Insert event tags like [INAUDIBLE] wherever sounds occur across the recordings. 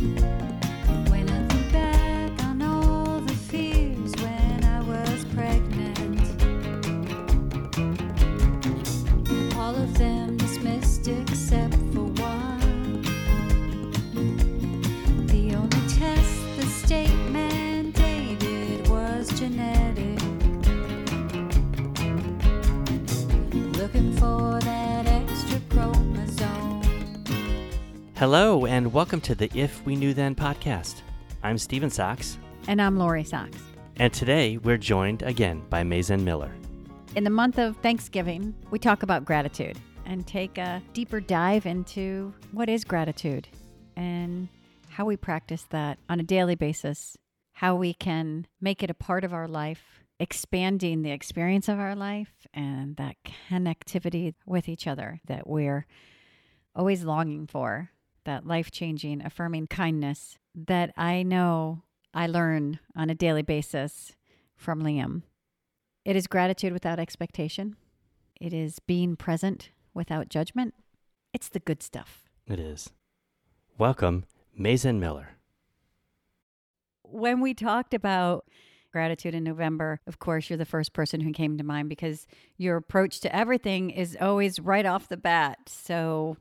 When Hello, and welcome to the If We Knew Then podcast. I'm Steven Sachs, And I'm Lori Sachs. and today we're joined again by Mazen Miller. In the month of Thanksgiving, we talk about gratitude and take a deeper dive into what is gratitude and how we practice that on a daily basis, how we can make it a part of our life, expanding the experience of our life and that connectivity with each other that we're always longing for, that life changing, affirming kindness that I know I learn on a daily basis from Liam. It is gratitude without expectation. It is being present without judgment. It's the good stuff. It is. Welcome, Mason Miller. When we talked about gratitude in November, of course, you're the first person who came to mind because your approach to everything is always right off the bat. So,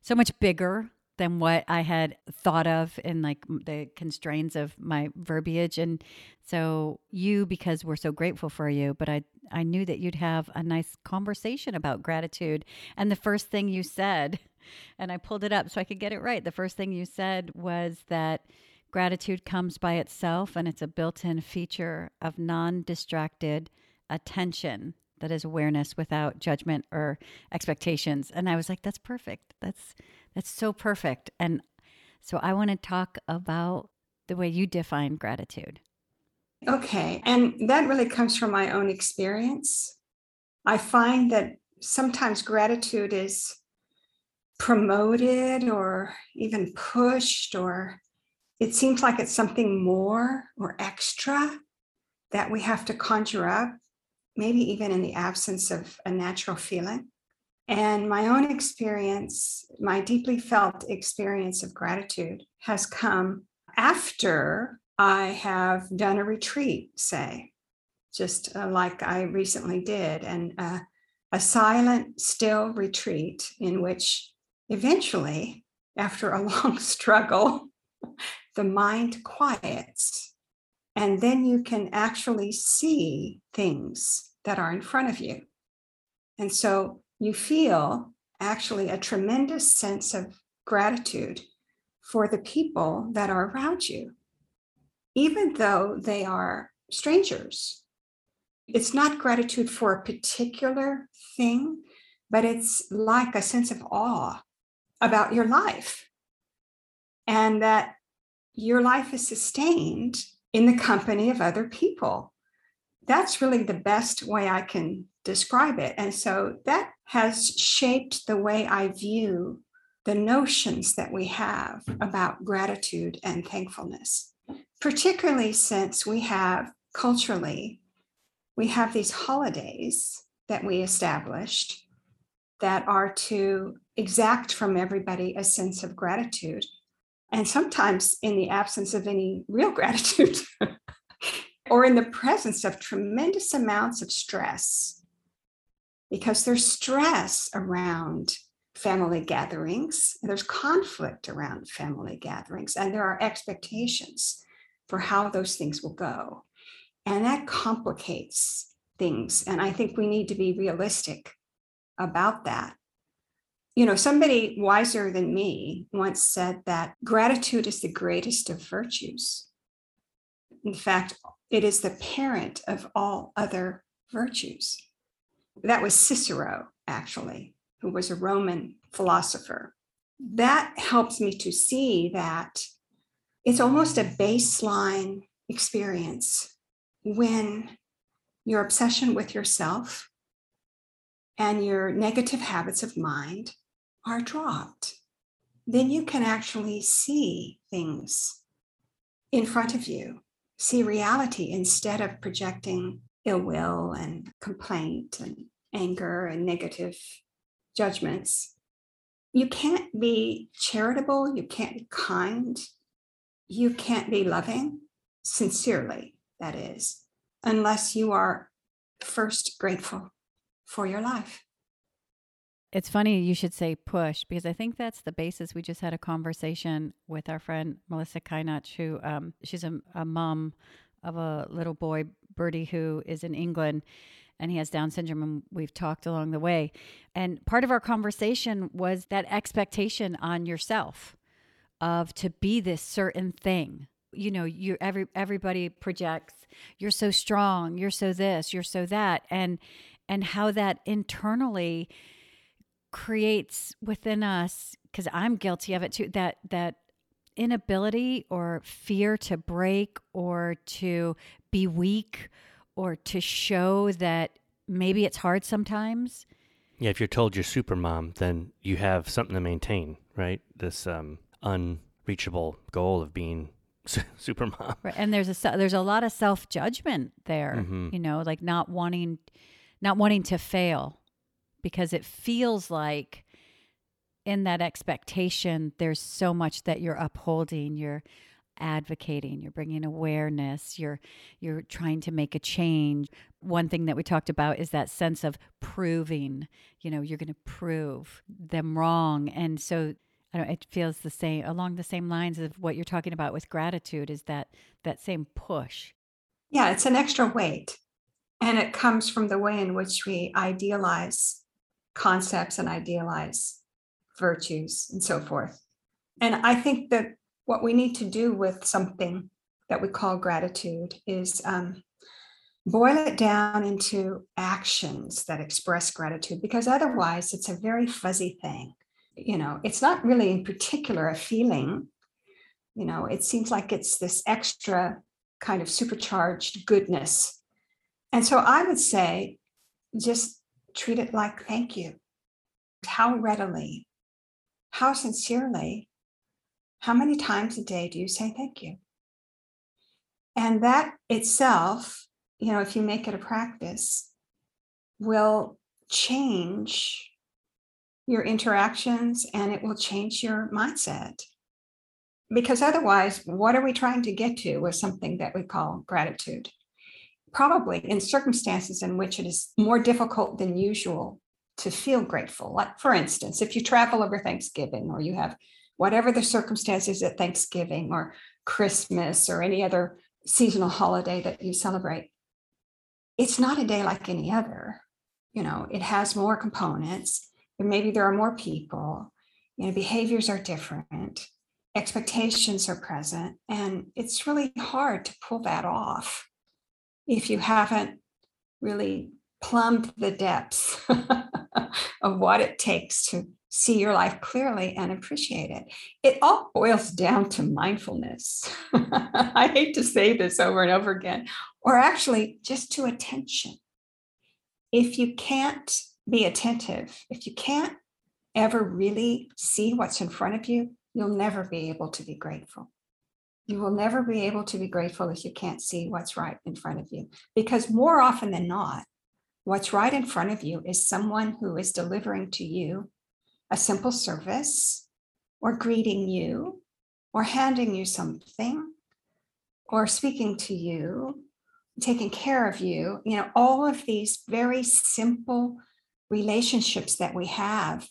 so much bigger than what I had thought of in like the constraints of my verbiage. And so you, because we're so grateful for you, but I, I knew that you'd have a nice conversation about gratitude. And the first thing you said, [LAUGHS] and I pulled it up so I could get it right. The first thing you said was that gratitude comes by itself and it's a built in feature of non distracted attention that is awareness without judgment or expectations. And I was like, that's perfect. That's that's so perfect. And so I want to talk about the way you define gratitude. Okay. And that really comes from my own experience. I find that sometimes gratitude is promoted or even pushed, or it seems like it's something more or extra that we have to conjure up, maybe even in the absence of a natural feeling. And my own experience, my deeply felt experience of gratitude has come after I have done a retreat, say, just uh, like I recently did, and uh, a silent, still retreat in which eventually, after a [LAUGHS] long struggle, the mind quiets. And then you can actually see things that are in front of you. And so you feel actually a tremendous sense of gratitude for the people that are around you, even though they are strangers. It's not gratitude for a particular thing, but it's like a sense of awe about your life and that your life is sustained in the company of other people. That's really the best way I can describe it. And so that has shaped the way I view the notions that we have about gratitude and thankfulness, particularly since we have culturally, we have these holidays that we established that are to exact from everybody a sense of gratitude. And sometimes in the absence of any real gratitude [LAUGHS] or in the presence of tremendous amounts of stress because there's stress around family gatherings, there's conflict around family gatherings, and there are expectations for how those things will go. And that complicates things. And I think we need to be realistic about that. You know, somebody wiser than me once said that gratitude is the greatest of virtues. In fact, it is the parent of all other virtues. That was Cicero, actually, who was a Roman philosopher. That helps me to see that it's almost a baseline experience when your obsession with yourself and your negative habits of mind are dropped. Then you can actually see things in front of you, see reality instead of projecting ill will and complaint and anger and negative judgments. You can't be charitable, you can't be kind, you can't be loving sincerely, that is, unless you are first grateful for your life. It's funny you should say push because I think that's the basis. We just had a conversation with our friend Melissa Kainach, who um, she's a, a mom of a little boy, Birdie, who is in England and he has Down syndrome. And we've talked along the way. And part of our conversation was that expectation on yourself of to be this certain thing. You know, you every everybody projects you're so strong, you're so this, you're so that, and and how that internally creates within us because I'm guilty of it too that that inability or fear to break or to be weak or to show that maybe it's hard sometimes. Yeah, if you're told you're super mom, then you have something to maintain, right? This um, unreachable goal of being [LAUGHS] super mom. Right. And there's a there's a lot of self judgment there, Mhm. you know, like not wanting not wanting to fail because it feels like in that expectation there's so much that you're upholding, you're advocating, you're bringing awareness, you're you're trying to make a change. One thing that we talked about is that sense of proving, you know, you're going to prove them wrong. And so I don't, it feels the same along the same lines of what you're talking about with gratitude is that that same push. Yeah, it's an extra weight. And it comes from the way in which we idealize concepts and idealize virtues and so forth. And I think that what we need to do with something that we call gratitude is um, boil it down into actions that express gratitude, because otherwise it's a very fuzzy thing. You know, it's not really in particular a feeling. You know, it seems like it's this extra kind of supercharged goodness and so I would say just treat it like thank you. How readily, how sincerely, how many times a day do you say thank you? And that itself, you know, if you make it a practice, will change your interactions and it will change your mindset. Because otherwise, what are we trying to get to with something that we call gratitude? probably in circumstances in which it is more difficult than usual to feel grateful. Like, for instance, if you travel over Thanksgiving or you have whatever the circumstances at Thanksgiving or Christmas or any other seasonal holiday that you celebrate, it's not a day like any other. You know, it has more components, and maybe there are more people, you know, behaviors are different, expectations are present, and it's really hard to pull that off if you haven't really plumbed the depths [LAUGHS] of what it takes to see your life clearly and appreciate it. It all boils down to mindfulness. [LAUGHS] I hate to say this over and over again, or actually just to attention. If you can't be attentive, if you can't ever really see what's in front of you, you'll never be able to be grateful. You will never be able to be grateful if you can't see what's right in front of you. Because more often than not, what's right in front of you is someone who is delivering to you a simple service or greeting you or handing you something or speaking to you, taking care of you. You know, all of these very simple relationships that we have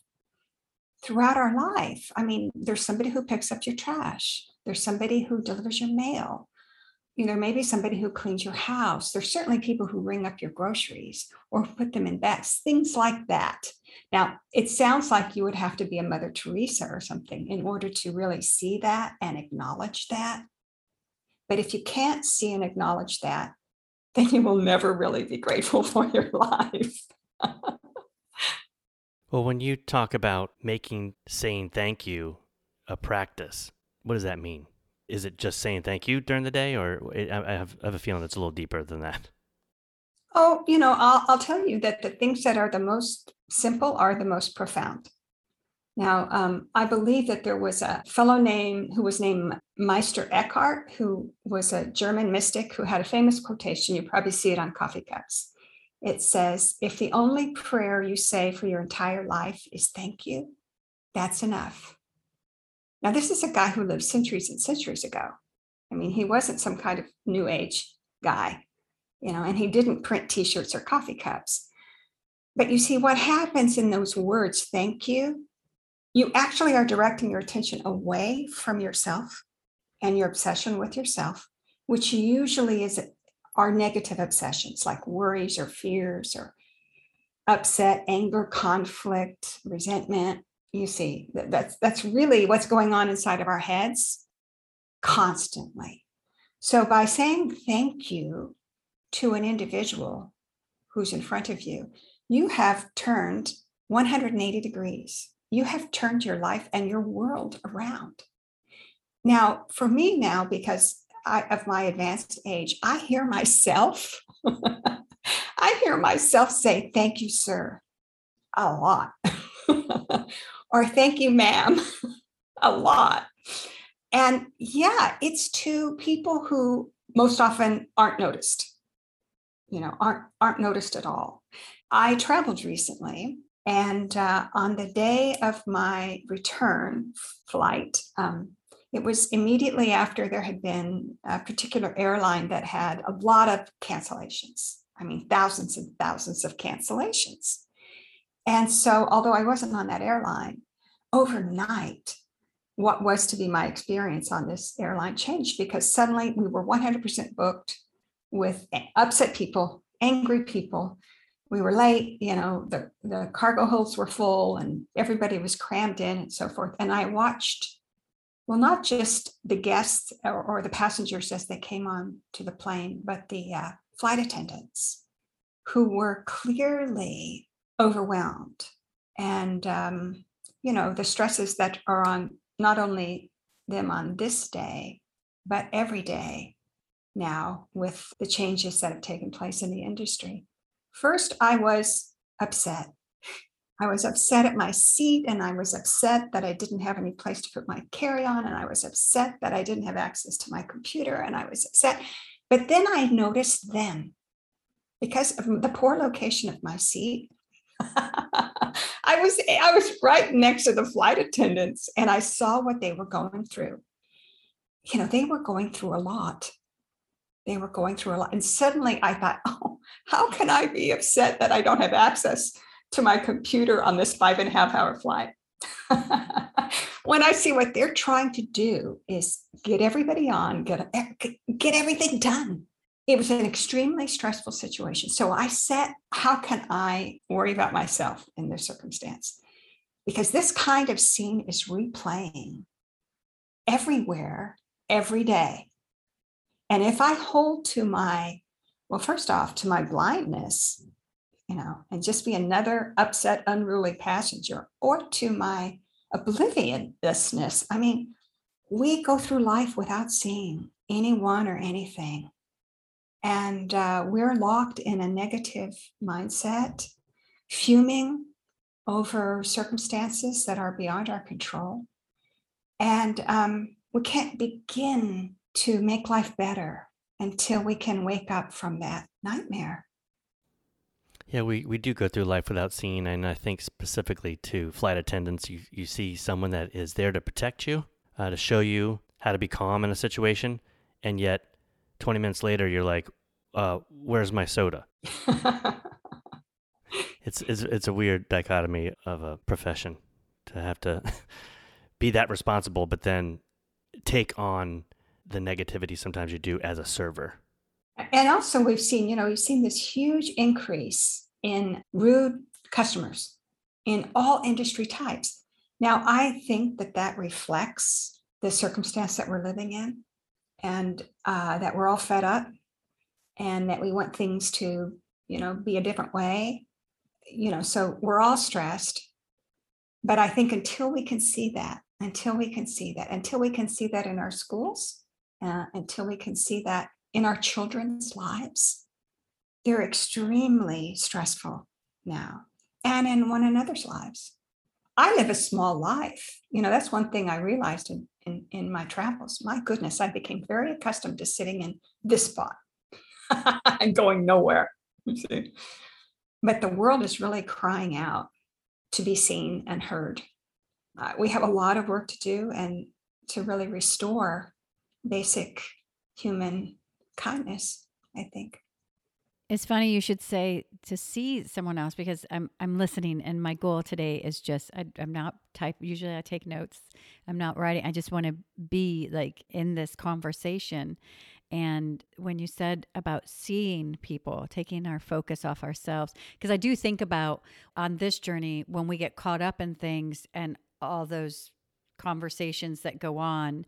throughout our life. I mean, there's somebody who picks up your trash. There's somebody who delivers your mail. You know, maybe somebody who cleans your house. There's certainly people who ring up your groceries or put them in bags, things like that. Now, it sounds like you would have to be a Mother Teresa or something in order to really see that and acknowledge that. But if you can't see and acknowledge that, then you will never really be grateful [LAUGHS] for your life. Well, when you talk about making saying thank you a practice, what does that mean? Is it just saying thank you during the day, or I I have, I have a feeling it's a little deeper than that? Oh, you know, I'll, I'll tell you that the things that are the most simple are the most profound. Now, um, I believe that there was a fellow named who was named Meister Eckhart, who was a German mystic who had a famous quotation. You probably see it on coffee cups. It says, If the only prayer you say for your entire life is thank you, that's enough. Now, this is a guy who lived centuries and centuries ago. I mean, he wasn't some kind of new age guy, you know, and he didn't print t shirts or coffee cups. But you see, what happens in those words, thank you, you actually are directing your attention away from yourself and your obsession with yourself, which usually is our negative obsessions like worries or fears or upset, anger, conflict, resentment. You see, that, that's that's really what's going on inside of our heads constantly. So by saying thank you to an individual who's in front of you, you have turned 180 degrees. You have turned your life and your world around. Now, for me now, because I, of my advanced age, I hear myself, [LAUGHS] I hear myself say, thank you, sir, a lot. [LAUGHS] or thank you, ma'am, [LAUGHS] a lot. And yeah, it's to people who most often aren't noticed, you know, aren't aren't noticed at all. I traveled recently, and uh, on the day of my return flight, um, it was immediately after there had been a particular airline that had a lot of cancellations. I mean, thousands and thousands of cancellations. And so, although I wasn't on that airline, overnight, what was to be my experience on this airline changed because suddenly we were 100% booked with upset people, angry people. We were late, you know, the, the cargo holds were full and everybody was crammed in and so forth. And I watched, well, not just the guests or, or the passengers as they came on to the plane, but the uh, flight attendants who were clearly overwhelmed. And, um, you know, the stresses that are on not only them on this day, but every day now with the changes that have taken place in the industry. First, I was upset. I was upset at my seat and I was upset that I didn't have any place to put my carry on. And I was upset that I didn't have access to my computer. And I was upset. But then I noticed them because of the poor location of my seat. [LAUGHS] I was I was right next to the flight attendants and I saw what they were going through. You know, they were going through a lot. They were going through a lot. And suddenly I thought, [LAUGHS] oh, how can I be upset that I don't have access to my computer on this five and a half hour flight? [LAUGHS] when I see what they're trying to do is get everybody on, get, get everything done it was an extremely stressful situation. So I said, how can I worry about myself in this circumstance? Because this kind of scene is replaying everywhere, every day. And if I hold to my, well, first off, to my blindness, you know, and just be another upset, unruly passenger, or to my obliviousness, I mean, we go through life without seeing anyone or anything and uh, we're locked in a negative mindset, fuming over circumstances that are beyond our control. And um, we can't begin to make life better until we can wake up from that nightmare. Yeah, we, we do go through life without seeing, and I think specifically to flight attendants, you, you see someone that is there to protect you, uh, to show you how to be calm in a situation, and yet 20 minutes later, you're like, uh, where's my soda? it's, it's, it's a weird dichotomy of a profession to have to [LAUGHS] be that responsible, but then take on the negativity sometimes you do as a server. And also, we've seen, you know, we've seen this huge increase in rude customers in all industry types. Now, I think that that reflects the circumstance that we're living in and uh, that we're all fed up and that we want things to, you know, be a different way. You know, so we're all stressed. But I think until we can see that, until we can see that, until we can see that in our schools, uh, until we can see that in our children's lives, they're extremely stressful now and in one another's lives. I live a small life. You know, that's one thing I realized in, in, in my travels. My goodness, I became very accustomed to sitting in this spot [LAUGHS] and going nowhere. But the world is really crying out to be seen and heard. Uh, we have a lot of work to do and to really restore basic human kindness, I think. It's funny you should say to see someone else because I'm I'm listening and my goal today is just I, I'm not type. Usually I take notes. I'm not writing. I just want to be like in this conversation. And when you said about seeing people, taking our focus off ourselves, because I do think about on this journey when we get caught up in things and all those conversations that go on.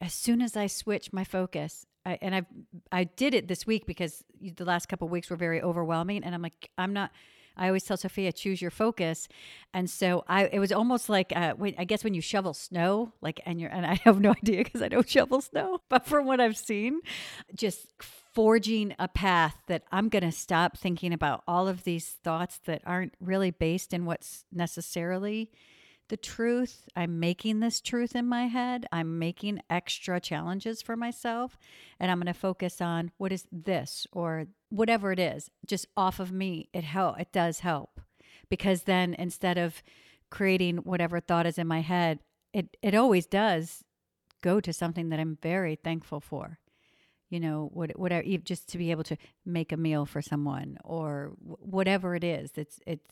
As soon as I switch my focus I, and I I did it this week because the last couple weeks were very overwhelming, and I'm like I'm not. I always tell Sophia, choose your focus, and so I it was almost like uh, when, I guess when you shovel snow, like and you're and I have no [LAUGHS] idea because I don't shovel snow, but from what I've seen, just forging a path that I'm going to stop thinking about all of these thoughts that aren't really based in what's necessarily the truth. I'm making this truth in my head. I'm making extra challenges for myself. And I'm going to focus on what is this or whatever it is, just off of me. It help it does help. Because then instead of creating whatever thought is in my head, it, it always does go to something that I'm very thankful for. You know, what, whatever, just to be able to make a meal for someone or whatever it is. It's it's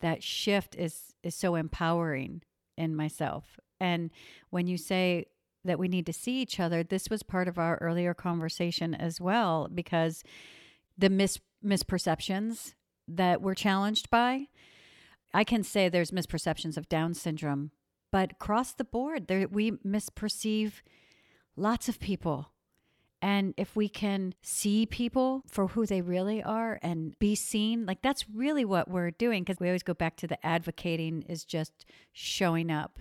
that shift is is so empowering in myself. And when you say that we need to see each other, this was part of our earlier conversation as well because the mis- misperceptions that we're challenged by. I can say there's misperceptions of Down syndrome, but across the board, there we misperceive lots of people and if we can see people for who they really are and be seen, like that's really what we're doing. Because we always go back to the advocating is just showing up.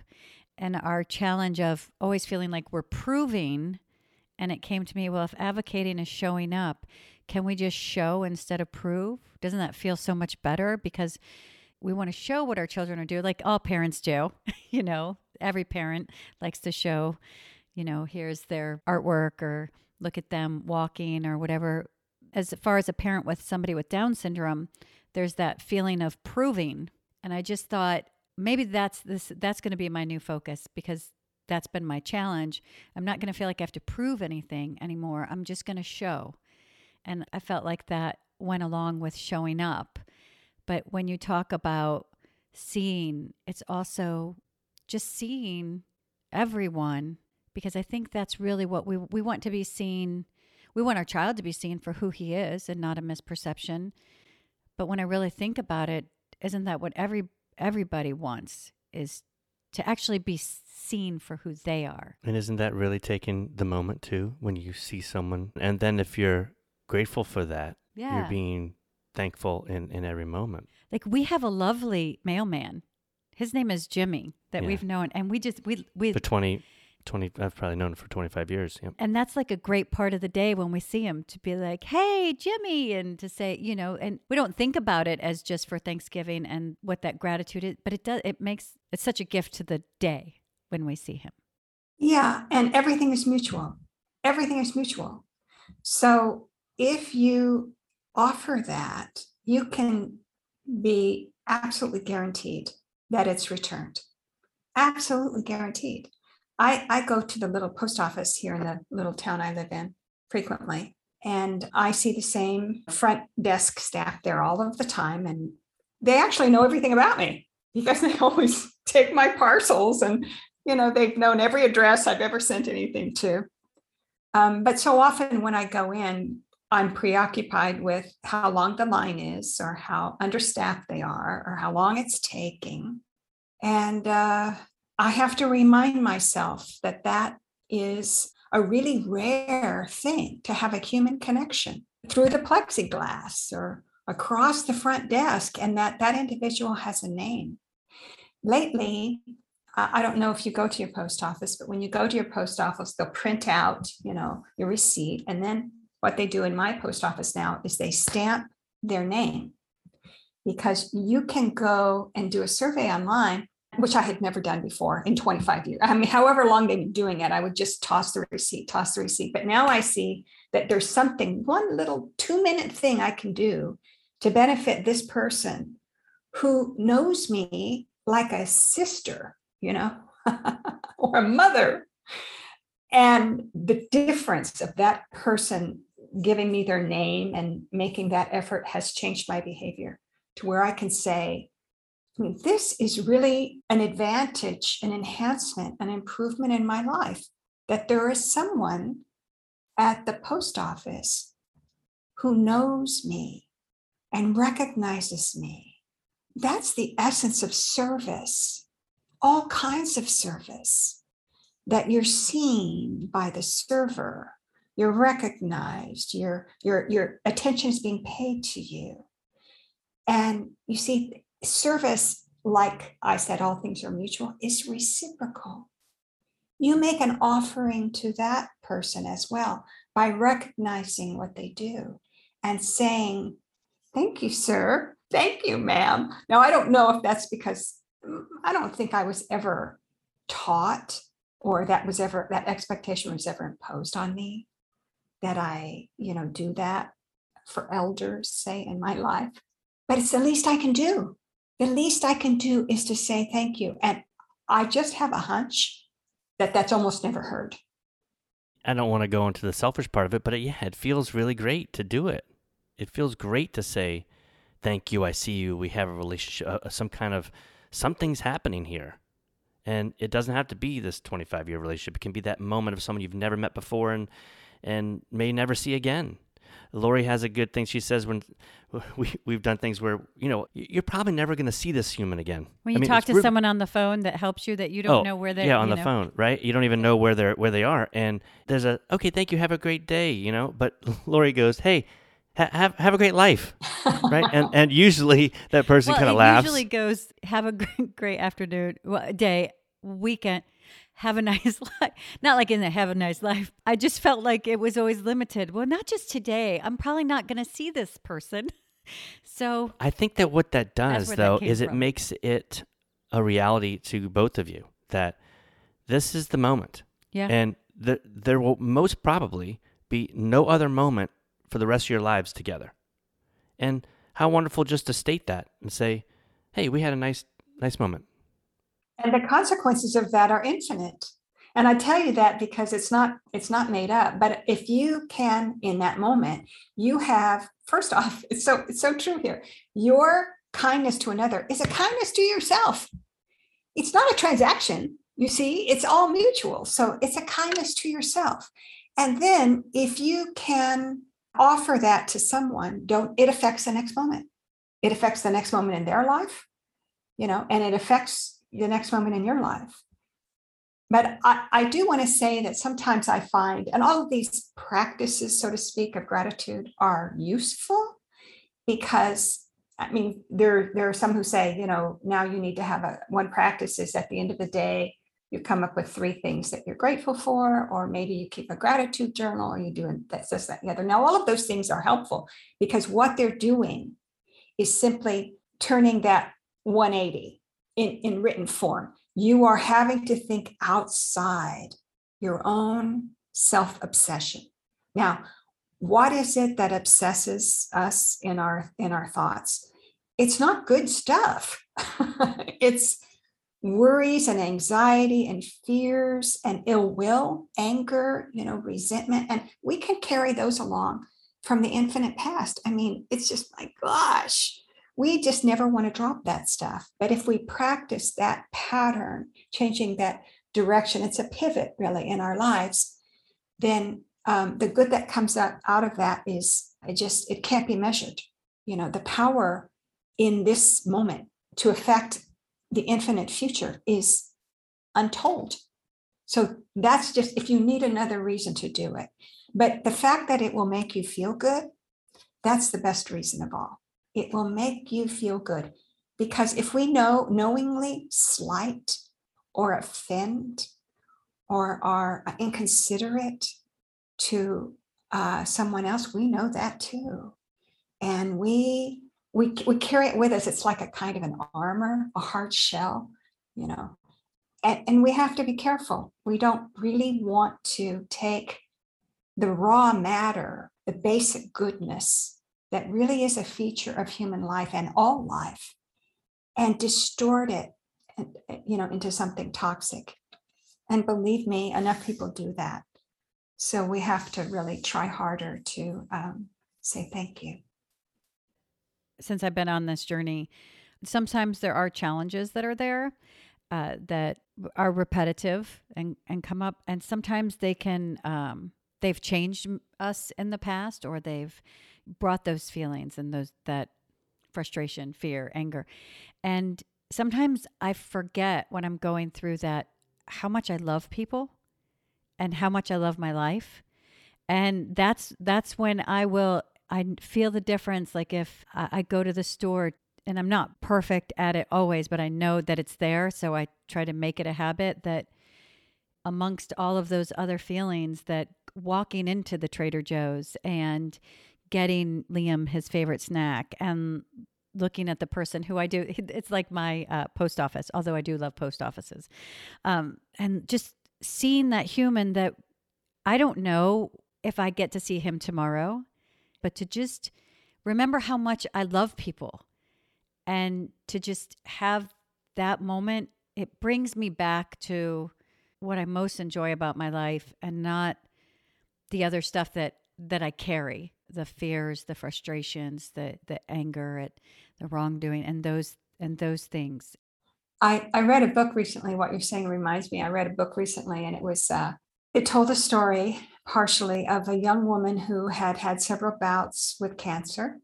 And our challenge of always feeling like we're proving. And it came to me, well, if advocating is showing up, can we just show instead of prove? Doesn't that feel so much better? Because we want to show what our children are doing, like all parents do. [LAUGHS] you know, every parent likes to show, you know, here's their artwork or look at them walking or whatever. As far as a parent with somebody with Down syndrome, there's that feeling of proving. And I just thought maybe that's this that's going to be my new focus because that's been my challenge. I'm not going to feel like I have to prove anything anymore. I'm just going to show. And I felt like that went along with showing up. But when you talk about seeing, it's also just seeing everyone because I think that's really what we we want to be seen. We want our child to be seen for who he is and not a misperception. But when I really think about it, isn't that what every everybody wants is to actually be seen for who they are. And isn't that really taking the moment too when you see someone and then if you're grateful for that, Yeah. you're being thankful in in every moment. Like we have a lovely mailman. His name is Jimmy that Yeah. we've known and we just we we For 20 20 I've probably known him for 25 years. Yep. and that's like a great part of the day when we see him to be like, "Hey, Jimmy," and to say, you know, and we don't think about it as just for Thanksgiving and what that gratitude is, but it does. It makes it's such a gift to the day when we see him. Yeah, and everything is mutual. Everything is mutual. So if you offer that, you can be absolutely guaranteed that it's returned. Absolutely guaranteed. I, I go to the little post office here in the little town I live in frequently, and I see the same front desk staff there all of the time. And they actually know everything about me because [LAUGHS] they always take my parcels and you know they've known every address i've ever sent anything to um, but so often when i go in i'm preoccupied with how long the line is or how understaffed they are or how long it's taking and uh, i have to remind myself that that is a really rare thing to have a human connection through the plexiglass or across the front desk and that that individual has a name lately I don't know if you go to your post office, but when you go to your post office, they'll print out, you know, your receipt. And then what they do in my post office now is they stamp their name. Because you can go and do a survey online, which I had never done before in 25 years. I mean, however long they've been doing it, I would just toss the receipt, toss the receipt. But now I see that there's something, one little two minute thing I can do to benefit this person who knows me like a sister, you know, [LAUGHS] or a mother. And the difference of that person giving me their name and making that effort has changed my behavior to where I can say, this is really an advantage, an enhancement, an improvement in my life that there is someone at the post office who knows me and recognizes me. That's the essence of service, all kinds of service that you're seen by the server, you're recognized, your, your, your attention is being paid to you. And you see, service, like I said, all things are mutual, is reciprocal. You make an offering to that person as well by recognizing what they do and saying, Thank you, sir. Thank you, ma'am. Now, I don't know if that's because I don't think I was ever taught or that was ever, that expectation was ever imposed on me that I, you know, do that for elders, say, in my life. But it's the least I can do. The least I can do is to say thank you. And I just have a hunch that that's almost never heard. I don't want to go into the selfish part of it, but it, yeah, it feels really great to do it. It feels great to say, "Thank you, I see you. We have a relationship, uh, some kind of something's happening here." And it doesn't have to be this 25 year relationship. It can be that moment of someone you've never met before and and may never see again. Lori has a good thing. She says when [LAUGHS] we we've done things where you know you're probably never going to see this human again. When I you mean, talk to someone on the phone that helps you that you don't Oh, know where they're yeah on the know. phone right? You don't even know where they're where they are. And there's a okay thank you. Have a great day you know? But [LAUGHS] lori goes hey ha- have have a great life [LAUGHS] right? And and usually that person well, kind of laughs. usually goes have a great, great afternoon well, day weekend have a [LAUGHS] nice life. Not like in the have a nice life. I just felt like it was always limited. Well not just today. I'm probably not going to see this person. [LAUGHS] So i think that what that does though came is it makes it a reality to both of you that this is the moment. Yeah. And the, there will most probably be no other moment for the rest of your lives together. And how wonderful just to state that and say hey we had a nice nice moment and the consequences of that are infinite. And i tell you that because it's not it's not made up. But if you can in that moment you have first off [LAUGHS] it's so it's so true here. Your kindness to another is a kindness to yourself. It's not a transaction you see it's all mutual. So it's a kindness to yourself. And then if you can offer that to someone don't it affects the next moment. It affects the next moment in their life you know and it affects the next moment in your life but I, I do want to say that sometimes I find, and all of these practices, so to speak, of gratitude are useful because I mean, there, there are some who say, you know, now you need to have a one practice is at the end of the day, you come up with three things that you're grateful for, or maybe you keep a gratitude journal, or you do this, this, that, the other. Now, all of those things are helpful because what they're doing is simply turning that 180 in, in written form. You are having to think outside your own self obsession. Now, what is it that obsesses us in our in our thoughts? It's not good stuff. [LAUGHS] it's worries and anxiety and fears and ill will, anger, you know, resentment. And we can carry those along from the infinite past. I mean, it's just my gosh, we just never want to drop that stuff. But if we practice that pattern, changing that direction, it's a pivot really in our lives, then um, the good that comes out, out of that is it just, it can't be measured. You know, the power in this moment to affect the infinite future is untold. So that's just if you need another reason to do it. But the fact that it will make you feel good, that's the best reason of all. It will make you feel good. Because if we know knowingly slight or offend or are inconsiderate to uh, someone else, we know that too. And we we we carry it with us. It's like a kind of an armor, a hard shell, you know. And, and we have to be careful. We don't really want to take the raw matter, the basic goodness that really is a feature of human life and all life, and distort it, you know, into something toxic. And believe me, enough people do that. So we have to really try harder to um, say thank you. Since I've been on this journey, sometimes there are challenges that are there uh, that are repetitive and, and come up, and sometimes they can um, they've changed us in the past, or they've brought those feelings and those that frustration, fear, anger, and sometimes I forget when I'm going through that how much I love people and how much I love my life. And that's that's when I will I feel the difference. Like if I, I go to the store and I'm not perfect at it always, but I know that it's there, so I try to make it a habit that amongst all of those other feelings that walking into the Trader Joe's and getting Liam his favorite snack and looking at the person who I do. [LAUGHS] It's like my uh, post office, although I do love post offices. Um, and just seeing that human that I don't know if I get to see him tomorrow, but to just remember how much I love people and to just have that moment, it brings me back to what I most enjoy about my life and not the other stuff that that I carry the fears the frustrations the the anger at the wrongdoing and those and those things I, I read a book recently. What you're saying reminds me. I read a book recently, and it was uh, it told a story partially of a young woman who had had several bouts with cancer,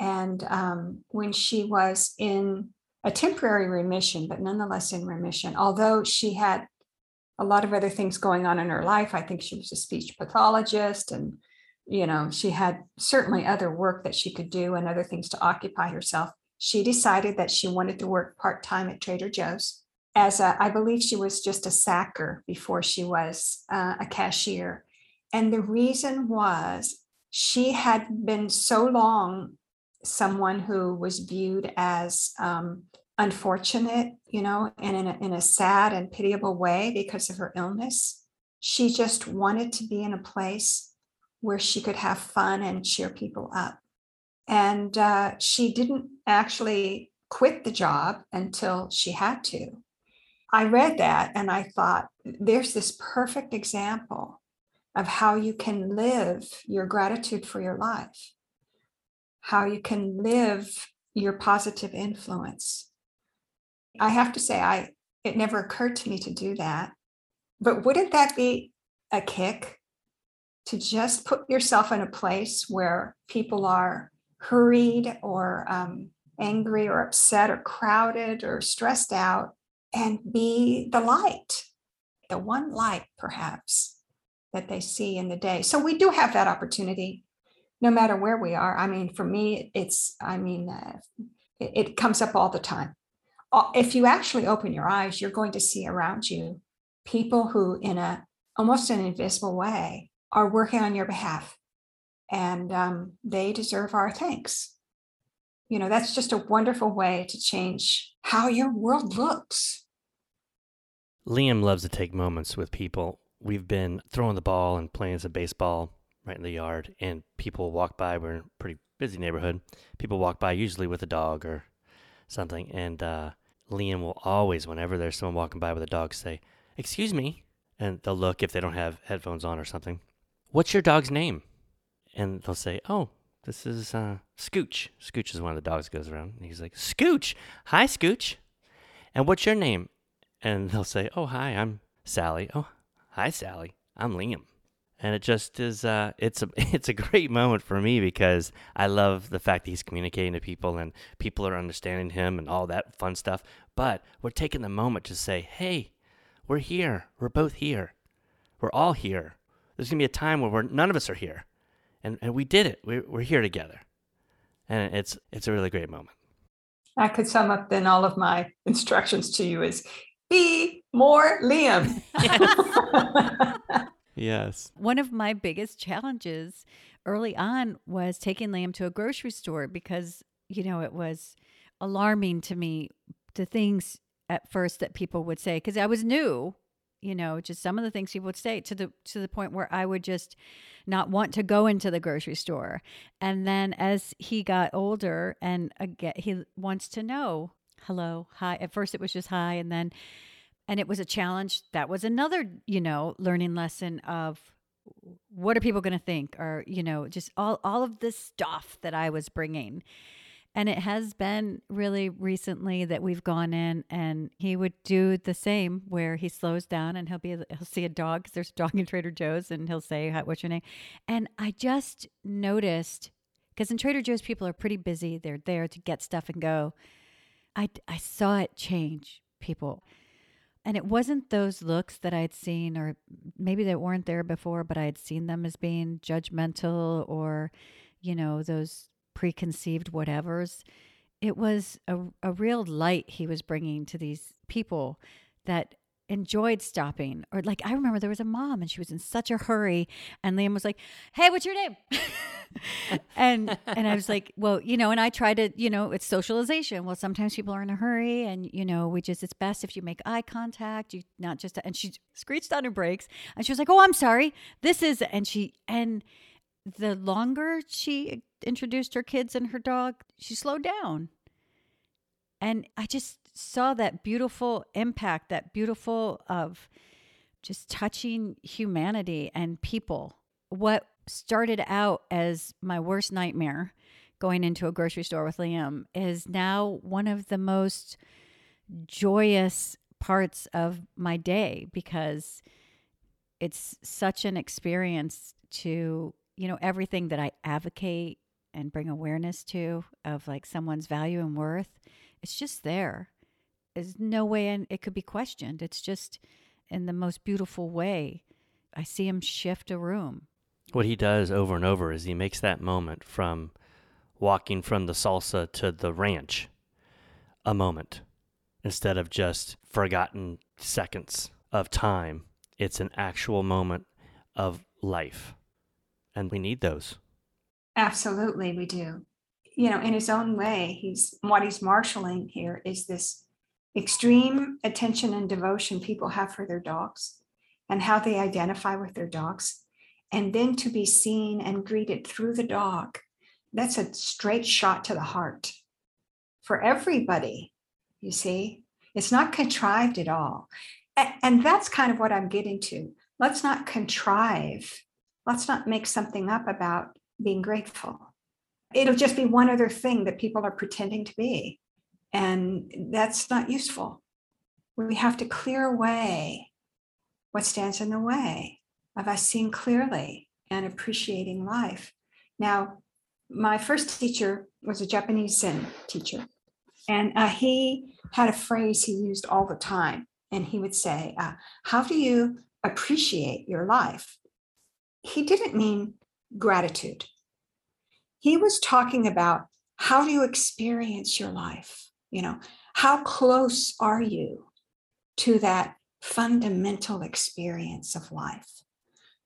and um, when she was in a temporary remission, but nonetheless in remission, although she had a lot of other things going on in her life. I think she was a speech pathologist and you know, she had certainly other work that she could do and other things to occupy herself. She decided that she wanted to work part time at Trader Joe's. As a, I believe she was just a sacker before she was uh, a cashier. And the reason was she had been so long someone who was viewed as um, unfortunate, you know, and in a, in a sad and pitiable way because of her illness. She just wanted to be in a place where she could have fun and cheer people up. And uh, she didn't actually quit the job until she had to. I read that and I thought, there's this perfect example of how you can live your gratitude for your life, how you can live your positive influence. I have to say, I it never occurred to me to do that. But wouldn't that be a kick to just put yourself in a place where people are hurried or um, angry or upset or crowded or stressed out and be the light, the one light perhaps that they see in the day. So we do have that opportunity no matter where we are. I mean, for me, it's, I mean, uh, it, it comes up all the time. If you actually open your eyes, you're going to see around you people who, in a almost an invisible way, are working on your behalf and um, they deserve our thanks. You know, that's just a wonderful way to change how your world looks. Liam loves to take moments with people. We've been throwing the ball and playing some baseball right in the yard, and people walk by. We're in a pretty busy neighborhood. People walk by, usually with a dog or something, and uh, Liam will always, whenever there's someone walking by with a dog, say, Excuse me. And they'll look if they don't have headphones on or something what's your dog's name? And they'll say, oh, this is uh, Scooch. Scooch is one of the dogs goes around. And he's like, Scooch. Hi, Scooch. And what's your name? And [LAUGHS] they'll say, oh, hi, I'm Sally. Oh, hi, Sally. I'm Liam. And it just is, uh, it's a, [LAUGHS] it's a great moment for me because I love the fact that he's communicating to people and people are understanding him and all that fun stuff. But we're taking the moment to say, hey, we're here. We're both here. We're all here there's going to be a time where we're, none of us are here. And, and we did it. We're, we're here together. And it's, it's a really great moment. I could sum up then all of my [LAUGHS] instructions to you is be more Liam. [LAUGHS] yes. One of my biggest challenges early on was taking Liam to a grocery store because, you know, it was alarming to me the things at first that people would say because I was new you know just some of the things people would say to the to the point where i would just not want to go into the grocery store and then as he got older and again he wants to know hello hi at first it was just hi and then and it was a challenge. That was another, you know, learning lesson of what are people going to think or, you know, just all all of this stuff that I was bringing. And it has been really recently that we've gone in and he would do the same where he slows down and he'll be he'll see a dog because there's a dog in Trader Joe's and he'll say, "What's your name?" And I just noticed because in Trader Joe's people are pretty busy. They're there to get stuff and go. I I saw it change people. And it wasn't those looks that I'd seen or maybe they weren't there before, but I had seen them as being judgmental or you know, those preconceived whatevers. It was a, a real light he was bringing to these people that enjoyed stopping. Or, like, I remember there was a mom and she was in such a hurry, and Liam was like, Hey, what's your name? [LAUGHS] and and I was like, well, you know, and I try to, you know, it's socialization. Well, sometimes people are in a hurry, and you know, we just it's best if you make eye contact. You not just and she screeched on her brakes, and she was like, oh, I'm sorry, this is, and she and the longer she introduced her kids and her dog, she slowed down. And I just saw that beautiful impact, that beautiful of just touching humanity and people. What started out as my worst nightmare going into a grocery store with Liam is now one of the most joyous parts of my day because it's such an experience to you know, everything that I advocate and bring awareness to of like someone's value and worth, it's just there. There's no way and it could be questioned. It's just in the most beautiful way. I see him shift a room. What he does over and over is he makes that moment from walking from the salsa to the ranch a moment instead of just forgotten seconds of time. It's an actual moment of life and we need those. Absolutely, we do. You know, in his own way, he's what he's marshaling here is this extreme attention and devotion people have for their dogs and how they identify with their dogs. And then to be seen and greeted through the dog, that's a straight shot to the heart for everybody. You see, it's not contrived at all. And that's kind of what I'm getting to. Let's not contrive Let's not make something up about being grateful. It'll just be one other thing that people are pretending to be. And that's not useful. We have to clear away what stands in the way of us seeing clearly and appreciating life. Now, my first teacher was a Japanese Zen teacher, and uh, he had a phrase he used all the time. And he would say, uh, How do you appreciate your life? He didn't mean gratitude. He was talking about how do you experience your life? You know, how close are you to that fundamental experience of life,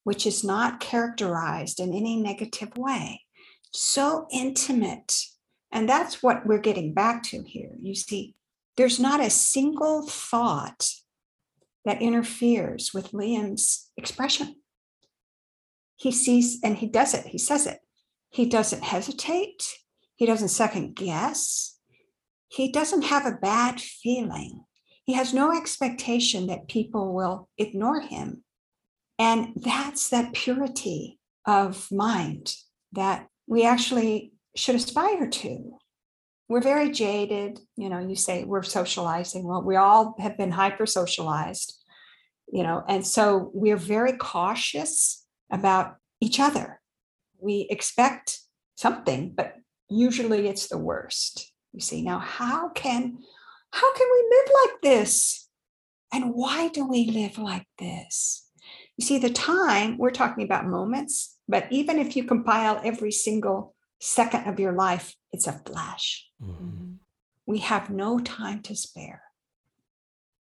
which is not characterized in any negative way? So intimate. And that's what we're getting back to here. You see, there's not a single thought that interferes with Liam's expression he sees and he does it. He says it. He doesn't hesitate. He doesn't second guess. He doesn't have a bad feeling. He has no expectation that people will ignore him. And that's that purity of mind that we actually should aspire to. We're very jaded. You know, you say we're socializing. Well, we all have been hyper socialized, you know, and so we're very cautious about each other. We expect something, but usually it's the worst. You see, now how can how can we live like this? And why do we live like this? You see, the time we're talking about moments, but even if you compile every single second of your life, it's a flash. Mm-hmm. We have no time to spare.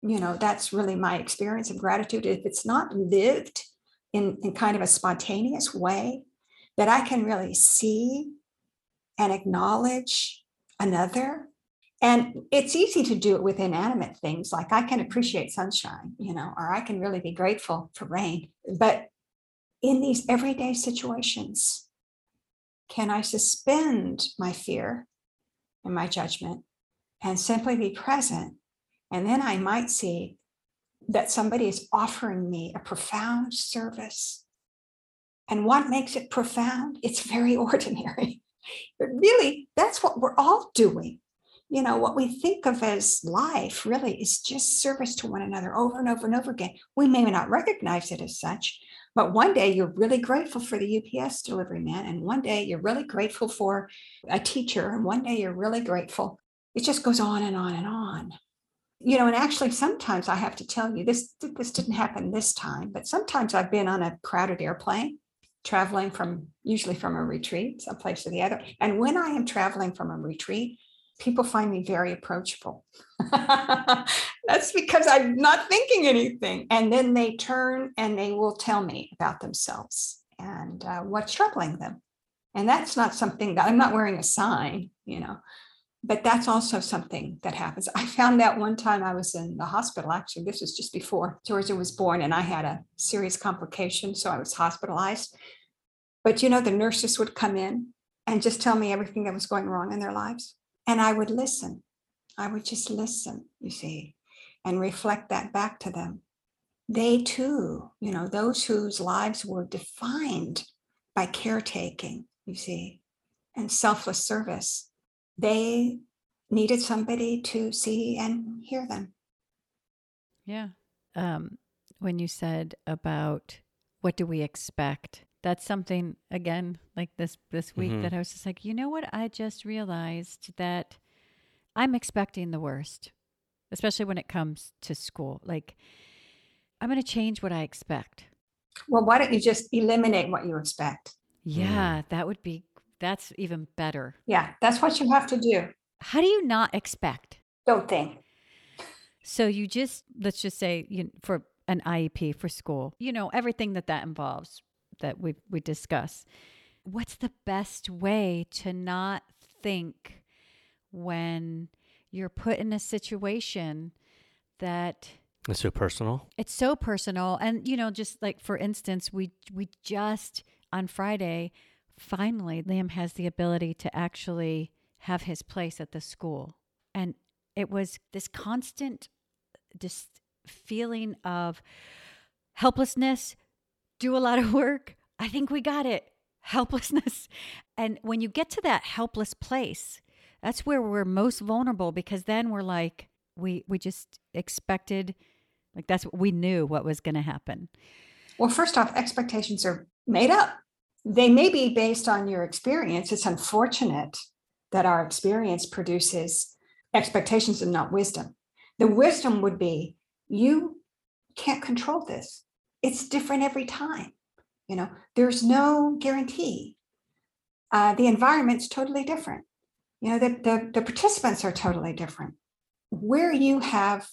You know, that's really my experience of gratitude. If it's not lived in, in kind of a spontaneous way that I can really see and acknowledge another. And it's easy to do it with inanimate things like I can appreciate sunshine, you know, or I can really be grateful for rain. But in these everyday situations, can I suspend my fear and my judgment and simply be present? And then I might see that somebody is offering me a profound service. And what makes it profound? It's very [LAUGHS] ordinary. But really, that's what we're all doing. You know, what we think of as life really is just service to one another over and over and over again. We may not recognize it as such, but one day you're really grateful for the UPS delivery man, and one day you're really grateful for a teacher, and one day you're really grateful. It just goes on and on and on. You know, and actually, sometimes I have to tell you this. This didn't happen this time, but sometimes I've been on a crowded airplane, traveling from usually from a retreat, someplace to the other. And when I am traveling from a retreat, people find me very approachable. [LAUGHS] That's because I'm not thinking anything. And then they turn and they will tell me about themselves and uh, what's troubling them. And that's not something that I'm not wearing a sign, you know, but that's also something that happens. I found that one time I was in the hospital. Actually, this was just before Georgia was born, and I had a serious complication. So I was hospitalized. But, you know, the nurses would come in and just tell me everything that was going wrong in their lives. And I would listen. I would just listen, you see, and reflect that back to them. They too, you know, those whose lives were defined by caretaking, you see, and selfless service, they needed somebody to see and hear them. Yeah. Um, when you said about what do we expect, that's something again like this this week Mhm. that I was just like, you know what? I just realized that I'm expecting the worst, especially when it comes to school. Like, I'm going to change what I expect. Well, why don't you just eliminate what you expect? Yeah, that would be. That's even better. Yeah, that's what you have to do. How do you not expect? Don't think. So you just let's just say you for an IEP for school, you know everything that that involves that we we discuss. What's the best way to not think when you're put in a situation that It's so personal. it's so personal and you know just like for instance we we just on friday finally liam has the ability to actually have his place at the school and it was this constant just feeling of helplessness do a lot of [LAUGHS] work i think we got it helplessness and when you get to that helpless place that's where we're most vulnerable because then we're like we we just expected like that's what we knew what was going to happen. Well, first off, expectations are made up. They may be based on your experience. It's unfortunate that our experience produces expectations and not wisdom. The wisdom would be you can't control this. It's different every time. You know, there's no guarantee. Uh, the environment's totally different. You know, the, the, the participants are totally different. Where you have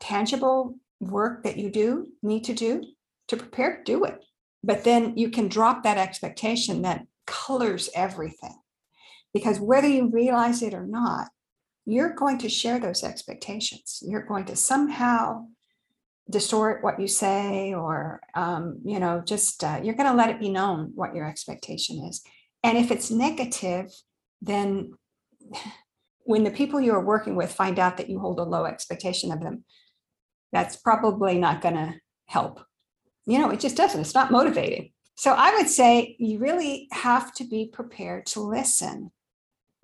tangible work that you do need to do to prepare, do it. But then you can drop that expectation that colors everything. Because whether you realize it or not, you're going to share those expectations. You're going to somehow distort what you say, or, um, you know, just uh, you're going to let it be known what your expectation is. And if it's negative, then [SIGHS] when the people you are working with find out that you hold a low expectation of them, that's probably not going to help. You know, it just doesn't, it's not motivating. So I would say you really have to be prepared to listen.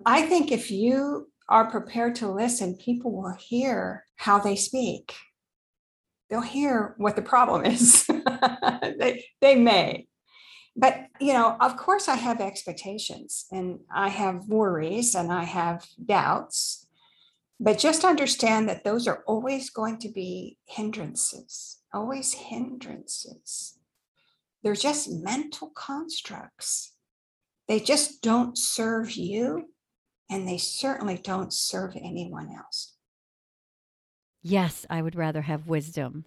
I think if you are prepared to listen, people will hear how they speak. They'll hear what the problem is. [LAUGHS] they, they may. But, you know, of course, I have expectations and I have worries and I have doubts. But just understand that those are always going to be hindrances, always hindrances. They're just mental constructs. They just don't serve you, and they certainly don't serve anyone else. Yes, I would rather have wisdom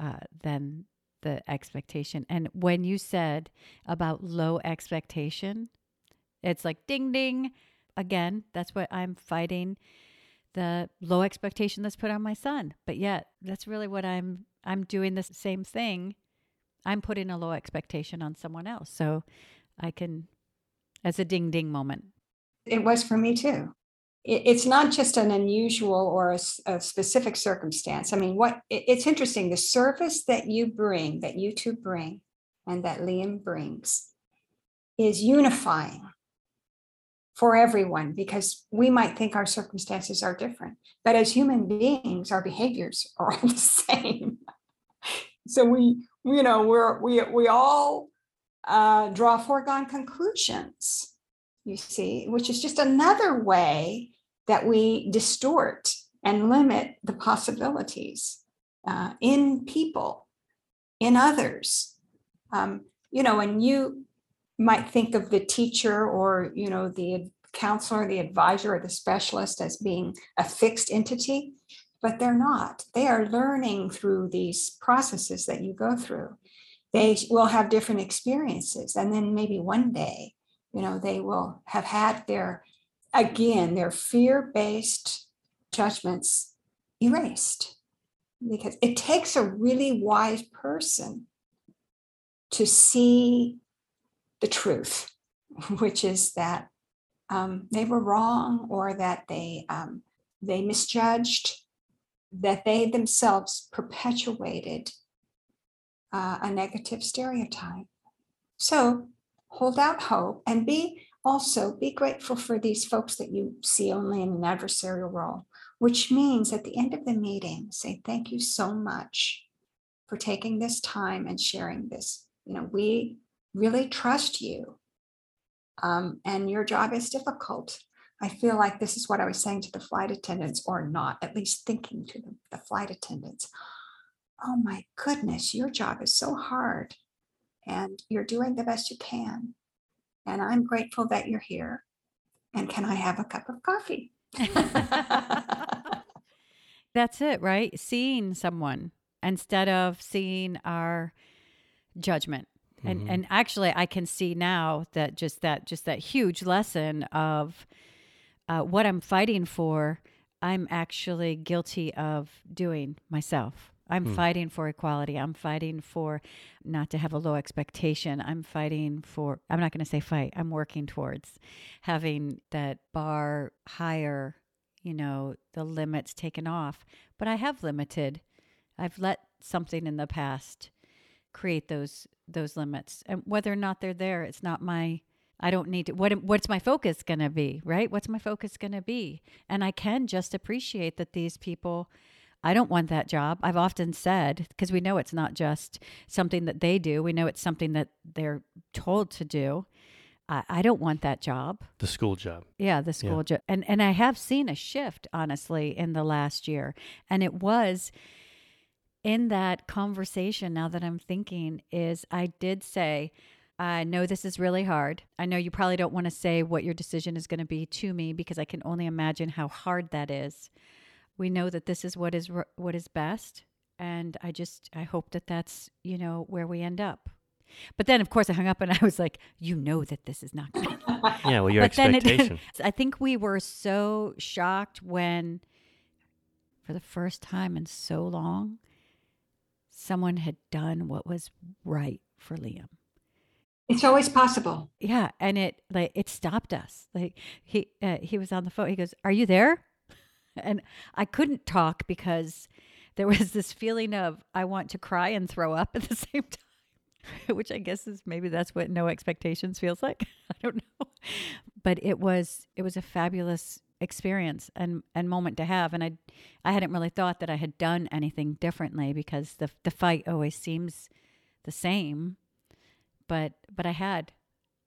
uh, than the expectation. And when you said about low expectation, it's like ding ding. Again, that's what I'm fighting the low expectation that's put on my son. But yet, that's really what I'm I'm doing the same thing. I'm putting a low expectation on someone else. So I can as a ding ding moment. It was for me too. it's not just an unusual or a specific circumstance. I mean, what it's interesting the service that you bring, that you two bring, and that Liam brings is unifying for everyone because we might think our circumstances are different, but as human beings, our behaviors are all [LAUGHS] the same. So we, you know, we're we we all uh, draw foregone conclusions. You see, which is just another way that we distort and limit the possibilities uh, in people, in others. Um, you know, and you might think of the teacher or you know the counselor, the advisor, or the specialist as being a fixed entity, but they're not. They are learning through these processes that you go through. They will have different experiences, and then maybe one day, you know, they will have had their again their fear-based judgments erased because it takes a really wise person to see the truth, [LAUGHS] which is that um, they were wrong or that they um, they misjudged, that they themselves perpetuated uh, a negative stereotype. So hold out hope and be also be grateful for these folks that you see only in an adversarial role, which means at the end of the meeting, say thank you so much for taking this time and sharing this. You know, we really trust you. Um, and your job is difficult. I feel like this is what I was saying to the flight attendants, or not, at least thinking to the, the flight attendants. Oh my goodness, your job is so hard and you're doing the best you can. And I'm grateful that you're here. And can I have a cup of coffee? [LAUGHS] That's it, right? Seeing someone instead of seeing our judgment. And Mhm. and actually I can see now that just that just that huge lesson of uh, what I'm fighting for, I'm actually guilty of doing myself. I'm Hmm. fighting for equality. I'm fighting for not to have a low expectation. I'm fighting for, I'm not going to say fight, I'm working towards having that bar higher, you know, the limits taken off. But I have limited, I've let something in the past create those those limits and whether or not they're there it's not my I don't need to what what's my focus going to be, right? What's my focus going to be? And I can just appreciate that these people I don't want that job. I've often said because we know it's not just something that they do. We know it's something that they're told to do. I, I don't want that job. The school job. Yeah, the school job. And and I have seen a shift honestly in the last year. And it was in that conversation now that I'm thinking is I did say I know this is really hard. I know you probably don't want to say what your decision is going to be to me because I can only imagine how hard that is. We know that this is what is what is best and I just I hope that that's, you know, where we end up. But then of course I hung up and [LAUGHS] I was like, you know that this is not going [LAUGHS] to Yeah, well, your but then it- expectation. [LAUGHS] I think we were so shocked when, for the first time in so long, someone had done what was right for Liam. It's always possible. Yeah, and it like it stopped us. Like he uh, he was on the phone. He goes, "Are you there?" [LAUGHS] And I couldn't talk because there was this feeling of I want to cry and throw up at the [LAUGHS] same time, which I guess is maybe that's what no expectations feels like. [LAUGHS] I don't know, but it was it was a fabulous experience and and moment to have. And I I hadn't really thought that I had done anything differently because the the fight always seems the same but but I had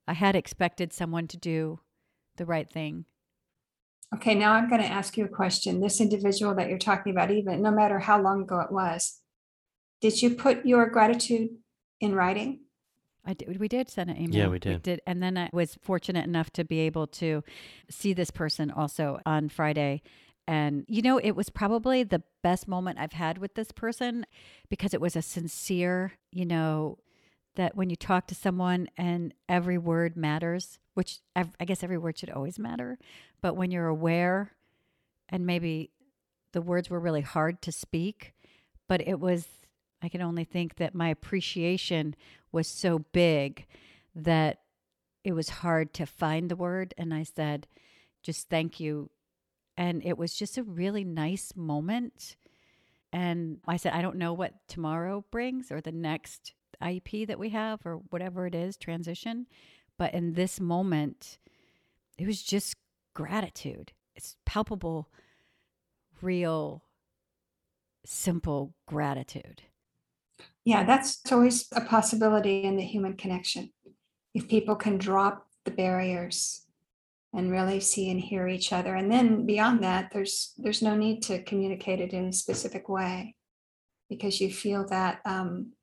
I had expected someone to do the right thing. Okay, now I'm going to ask you a question. This individual that you're talking about, even no matter how long ago it was, did you put your gratitude in writing? I did, we did send an email. Yeah, we did. Did, and then I was fortunate enough to be able to see this person also on Friday. And you know, it was probably the best moment I've had with this person because it was a sincere, you know, that when you talk to someone and every word matters, which I guess every word should always matter, but when you're aware and maybe the words were really hard to speak, but it was, I can only think that my appreciation was so big that it was hard to find the word. And I said, just thank you And it was just a really nice moment. And I said, I don't know what tomorrow brings or the next IEP that we have or whatever it is, transition. But in this moment, it was just gratitude. It's palpable, real, simple gratitude. Yeah, that's always a possibility in the human connection. If people can drop the barriers and really see and hear each other. And then beyond that, there's there's no need to communicate it in a specific way because you feel that um,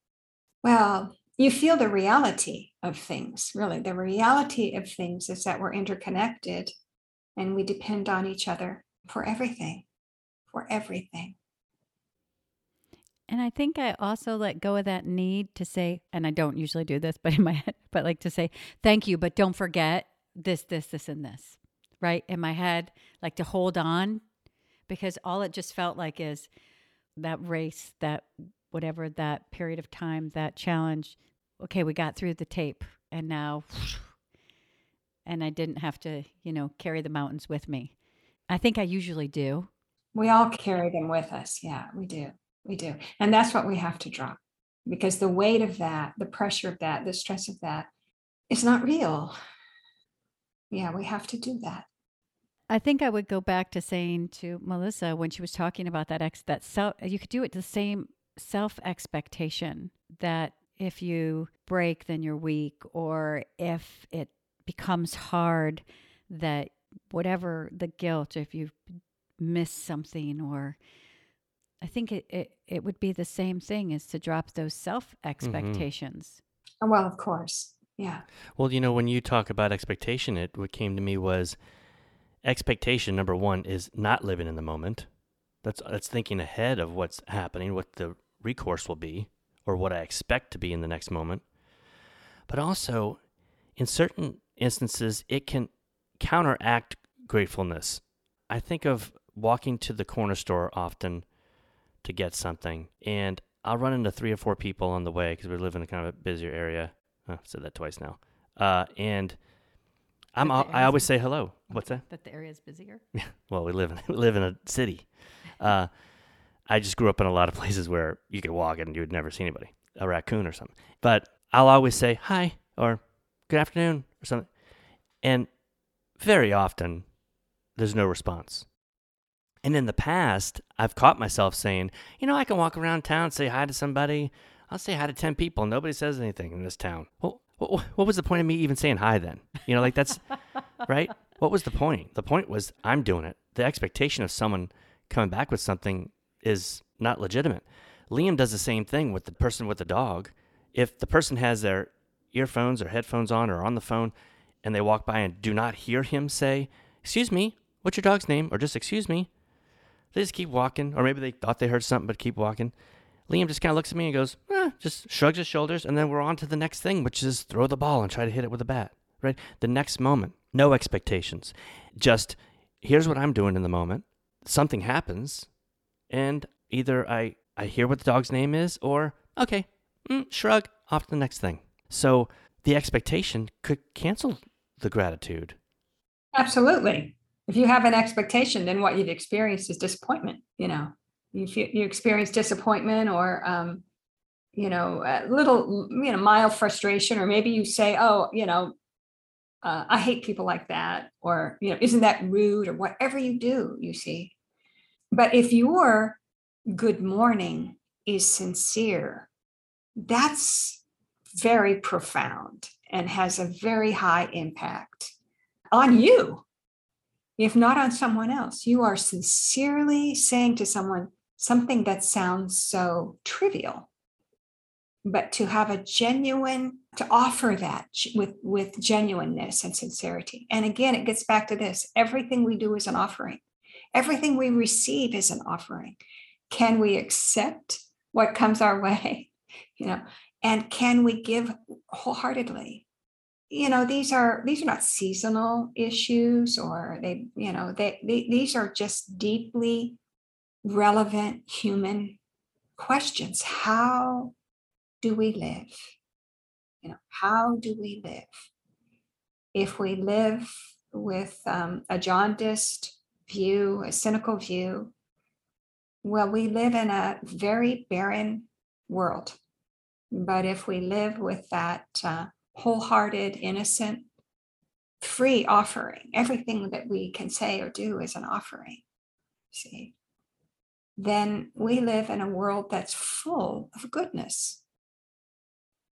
well, you feel the reality of things, really. The reality of things is that we're interconnected and we depend on each other for everything, for everything. And I think I also let go of that need to say, and I don't usually do this, but in my head, but like to say, thank you, but don't forget this, this, this, and this, right? In my head, like to hold on because all it just felt like is that race, that whatever that period of time, that challenge. Okay, we got through the tape and now, [SIGHS] and I didn't have to, you know, carry the mountains with me. I think I usually do. We all carry them with us. Yeah, we do. We do. And that's what we have to drop because the weight of that, the pressure of that, the stress of that is not real. Yeah, we have to do that. I think I would go back to saying to Melissa when she was talking about that ex that self you could do it the same self expectation that if you break then you're weak or if it becomes hard that whatever the guilt if you miss something or I think it, it, it would be the same thing as to drop those mm-hmm. self expectations. Oh, Well, of course. Yeah. Well, you know, when you talk about expectation, it what came to me was expectation. Number one is not living in the moment. That's that's thinking ahead of what's happening, what the recourse will be, or what I expect to be in the next moment. But also, in certain instances, it can counteract gratefulness. I think of walking to the corner store often to get something, and I'll run into three or four people on the way because we live in a kind of a busier area. Oh, I've said that twice now. Uh, and I'm I always say hello. What's that? That the area is busier. Yeah. [LAUGHS] Well, we live in [LAUGHS] we live in a city. [LAUGHS] Uh, I just grew up in a lot of [LAUGHS] places where you could walk and you would never see anybody, a raccoon or something. But I'll always say hi or good afternoon or something, and very often there's no response. And in the past, I've caught myself saying, you know, I can walk around town, say hi to somebody. I'll say hi to 10 people. Nobody says anything in this town. Well, what, what was the point of me even saying hi then? You know, like that's [LAUGHS] right. What was the point? The point was I'm doing it. The expectation of someone coming back with something is not legitimate. Liam does the same thing with the person with the dog. If the person has their earphones or headphones on or on the phone and they walk by and do not hear him say, Excuse me, what's your dog's name? Or just, Excuse me, they just keep walking. Or maybe they thought they heard something but keep walking. Liam just kind of looks at me and goes, eh, just shrugs his shoulders, and then we're on to the next thing, which is throw the ball and try to hit it with a bat. Right? The next moment, no expectations. Just here's what I'm doing in the moment. Something happens, and either I I hear what the dog's name is, or okay, mm, shrug off to the next thing. So the expectation could cancel the gratitude. Absolutely. If you have an expectation, then what you've experienced is disappointment. You know, you feel, you experience disappointment or, um, you know, a little, you know, mild frustration, or maybe you say, oh, you know, uh, I hate people like that, or, you know, isn't that rude, or whatever you do, you see. But if your good morning is sincere, that's very profound and has a very high impact on you if not on someone else. You are sincerely saying to someone something that sounds so trivial. But to have a genuine, to offer that with, with genuineness and sincerity. And again, it gets back to this everything we do is an offering, everything we receive is an offering. Can we accept what comes our way? [LAUGHS] You know, and can we give wholeheartedly? you know these are these are not seasonal issues or they you know they, they these are just deeply relevant human questions how do we live you know how do we live if we live with um, a jaundiced view, a cynical view. Well, we live in a very barren world. But if we live with that uh, wholehearted, innocent, free offering, everything that we can say or do is an offering, see, then we live in a world that's full of goodness,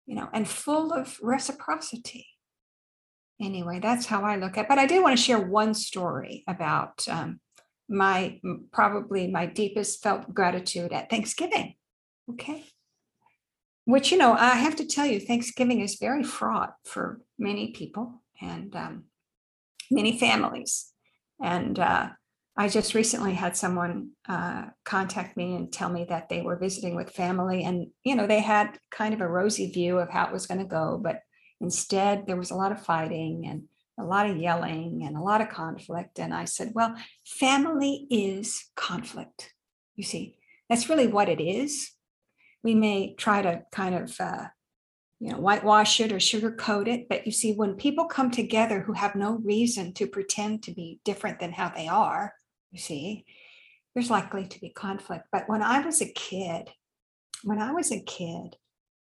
you know, and full of reciprocity. Anyway, that's how I look at. It. But I did want to share one story about um, my probably my deepest felt gratitude at Thanksgiving. Okay which you know i have to tell you thanksgiving is very fraught for many people and um, many families and uh, i just recently had someone uh, contact me and tell me that they were visiting with family and you know they had kind of a rosy view of how it was going to go but instead there was a lot of fighting and a lot of yelling and a lot of conflict and i said well family is conflict you see. That's really what it is. We may try to kind of uh, you know whitewash it or sugarcoat it but you see when people come together who have no reason to pretend to be different than how they are you see there's likely to be conflict. But when i was a kid when i was a kid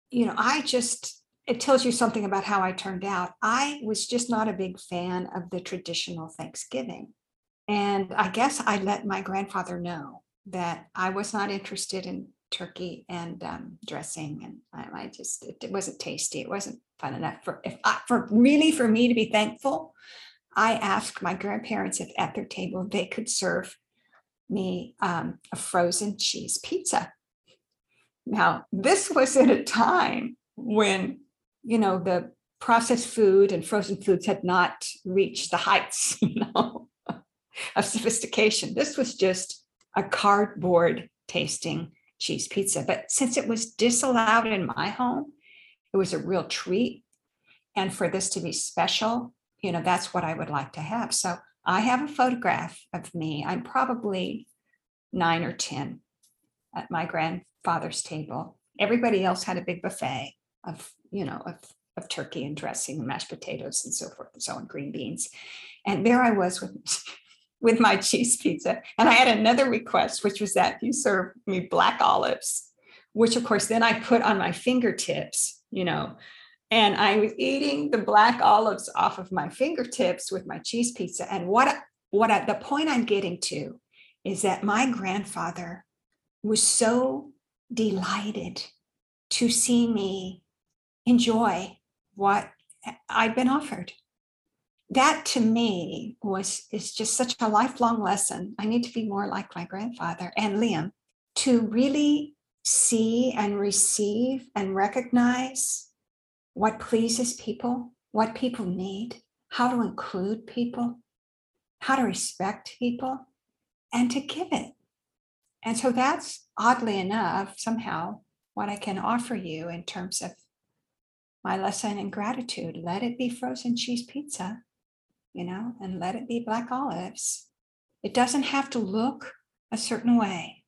you know i just it tells you something about how i turned out i was just not a big fan of the traditional thanksgiving and i guess i let my grandfather know that i was not interested in turkey and um, dressing, and I, I just it, it, wasn't tasty. It wasn't fun enough for if I, for really for me to be thankful. I asked my grandparents if at their table they could serve me um, a frozen cheese pizza. Now, this was at a time when you know the processed food and frozen foods had not reached the heights, [LAUGHS] you know, of sophistication. This was just a cardboard tasting cheese pizza. But since it was disallowed in my home, it was a real treat. And for this to be special, you know, that's what I would like to have. So I have a photograph of me. I'm probably nine or 10 at my grandfather's table. Everybody else had a big buffet of, you know, of, of turkey and dressing and mashed potatoes and so forth and so on, green beans. And there I was with [LAUGHS] with my cheese pizza. And I had another request, which was that you serve me black olives, which of course then I put on my fingertips, you know. And I was eating the black olives off of my fingertips with my cheese pizza. And what what I, the point I'm getting to is that my grandfather was so delighted to see me enjoy what I'd been offered that to me was is just such a lifelong lesson. I need to be more like my grandfather and Liam to really see and receive and recognize what pleases people, what people need, how to include people, how to respect people, and to give it. And so that's oddly enough, somehow, what I can offer you in terms of my lesson in gratitude. Let it be frozen cheese pizza you know, and let it be black olives. It doesn't have to look a certain way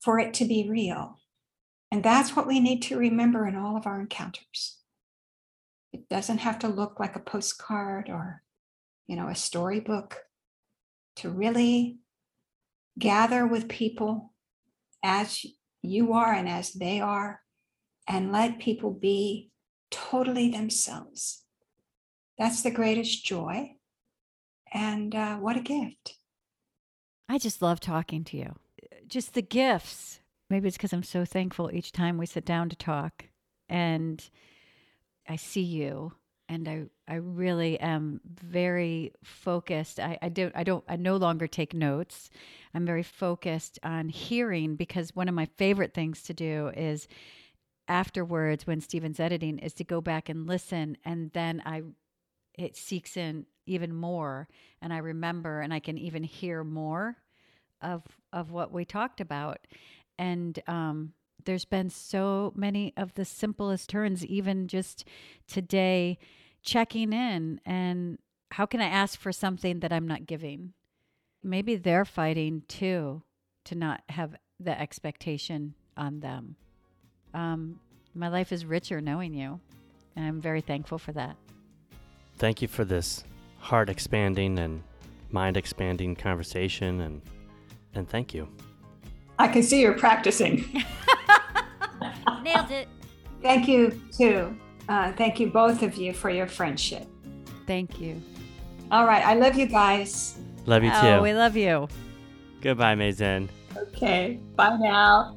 for it to be real. And that's what we need to remember in all of our encounters. It doesn't have to look like a postcard or, you know, a storybook to really gather with people as you are and as they are and let people be totally themselves. That's the greatest joy. And uh, what a gift. I just love talking to you. Just the gifts. Maybe it's because I'm so thankful each time we sit down to talk and I see you and I, I really am very focused. I, I don't I don't I no longer take notes. I'm very focused on hearing because one of my favorite things to do is afterwards when Stephen's editing is to go back and listen and then I it seeks in even more and I remember and I can even hear more of of what we talked about. And um, there's been so many of the simplest turns, even just today, checking in and how can I ask for something that I'm not giving? Maybe they're fighting too to not have the expectation on them. Um, my life is richer knowing you, and I'm very thankful for that. Thank you for this heart expanding and mind expanding conversation and and thank you. I can see you're practicing. [LAUGHS] Nailed it. Thank you, too. Uh, thank you, both of you, for your friendship. Thank you. All right. I love you guys. Love you too. Oh, we love you. Goodbye, Maezen. Okay. Bye now.